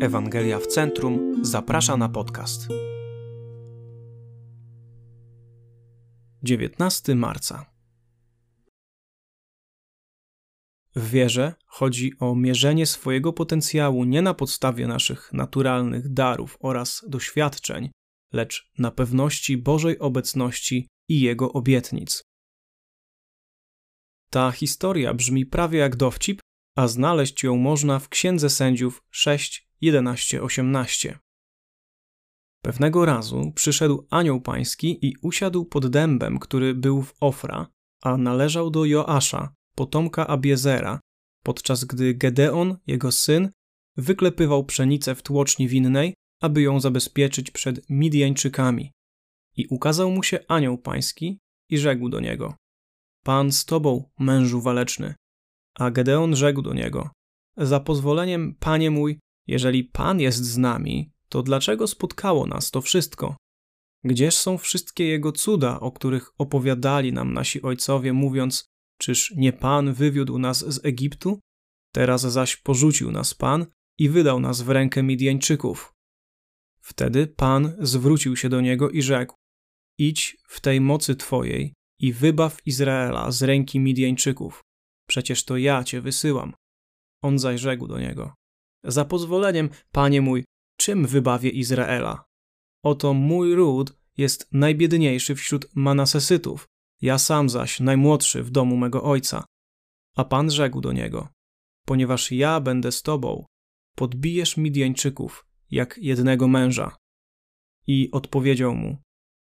Ewangelia w Centrum zaprasza na podcast. 19 marca. W wierze chodzi o mierzenie swojego potencjału nie na podstawie naszych naturalnych darów oraz doświadczeń, lecz na pewności Bożej obecności i Jego obietnic. Ta historia brzmi prawie jak dowcip, a znaleźć ją można w Księdze Sędziów 6, 11, 18. Pewnego razu przyszedł anioł pański i usiadł pod dębem, który był w Ofra, a należał do Joasza, potomka Abiezera, podczas gdy Gedeon, jego syn, wyklepywał pszenicę w tłoczni winnej, aby ją zabezpieczyć przed Midiańczykami. I ukazał mu się anioł pański i rzekł do niego: Pan z tobą, mężu waleczny. A Gedeon rzekł do niego: Za pozwoleniem, panie mój, jeżeli pan jest z nami, to dlaczego spotkało nas to wszystko? Gdzież są wszystkie jego cuda, o których opowiadali nam nasi ojcowie, mówiąc: Czyż nie pan wywiódł nas z Egiptu? Teraz zaś porzucił nas pan i wydał nas w rękę Midianczyków. Wtedy pan zwrócił się do niego i rzekł: Idź w tej mocy twojej i wybaw Izraela z ręki Midianczyków. Przecież to ja cię wysyłam. On zaś rzekł do niego: Za pozwoleniem, panie mój, czym wybawię Izraela? Oto mój ród jest najbiedniejszy wśród Manasesytów, ja sam zaś najmłodszy w domu mego ojca. A pan rzekł do niego: Ponieważ ja będę z tobą, podbijesz Midianczyków jak jednego męża. I odpowiedział mu: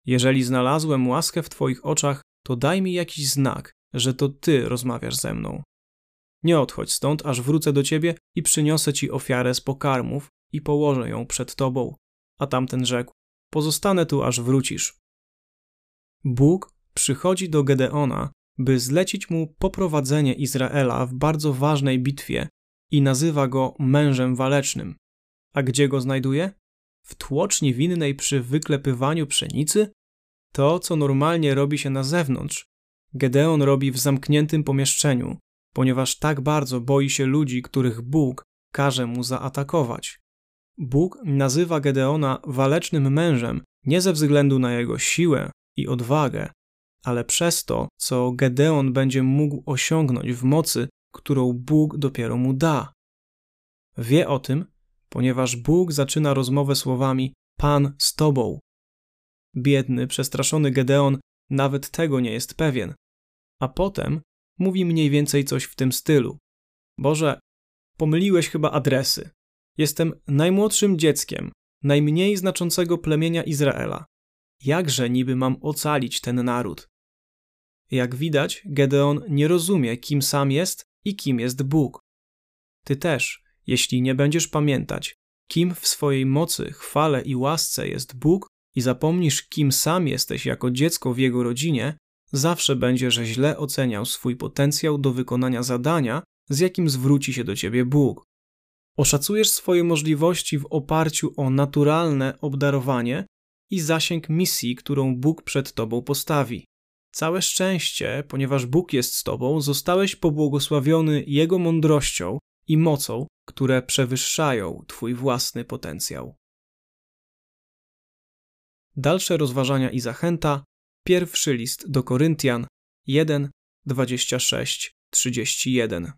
Jeżeli znalazłem łaskę w twoich oczach, to daj mi jakiś znak, że to ty rozmawiasz ze mną. Nie odchodź stąd, aż wrócę do ciebie i przyniosę ci ofiarę z pokarmów i położę ją przed tobą. A tamten rzekł: Pozostanę tu, aż wrócisz. Bóg przychodzi do Gedeona, by zlecić mu poprowadzenie Izraela w bardzo ważnej bitwie i nazywa go mężem walecznym. A gdzie go znajduje? W tłoczni winnej przy wyklepywaniu pszenicy? To, co normalnie robi się na zewnątrz, Gedeon robi w zamkniętym pomieszczeniu, ponieważ tak bardzo boi się ludzi, których Bóg każe mu zaatakować. Bóg nazywa Gedeona walecznym mężem nie ze względu na jego siłę i odwagę, ale przez to, co Gedeon będzie mógł osiągnąć w mocy, którą Bóg dopiero mu da. Wie o tym, ponieważ Bóg zaczyna rozmowę słowami: Pan z tobą. Biedny, przestraszony Gedeon nawet tego nie jest pewien. A potem mówi mniej więcej coś w tym stylu: Boże, pomyliłeś chyba adresy. Jestem najmłodszym dzieckiem najmniej znaczącego plemienia Izraela. Jakże niby mam ocalić ten naród? Jak widać, Gedeon nie rozumie, kim sam jest i kim jest Bóg. Ty też, jeśli nie będziesz pamiętać, kim w swojej mocy, chwale i łasce jest Bóg i zapomnisz, kim sam jesteś jako dziecko w jego rodzinie, zawsze będziesz źle oceniał swój potencjał do wykonania zadania, z jakim zwróci się do ciebie Bóg. Oszacujesz swoje możliwości w oparciu o naturalne obdarowanie i zasięg misji, którą Bóg przed tobą postawi. Całe szczęście, ponieważ Bóg jest z tobą, zostałeś pobłogosławiony Jego mądrością i mocą, które przewyższają Twój własny potencjał. Dalsze rozważania i zachęta. Pierwszy list do Koryntian 1, 26, 31.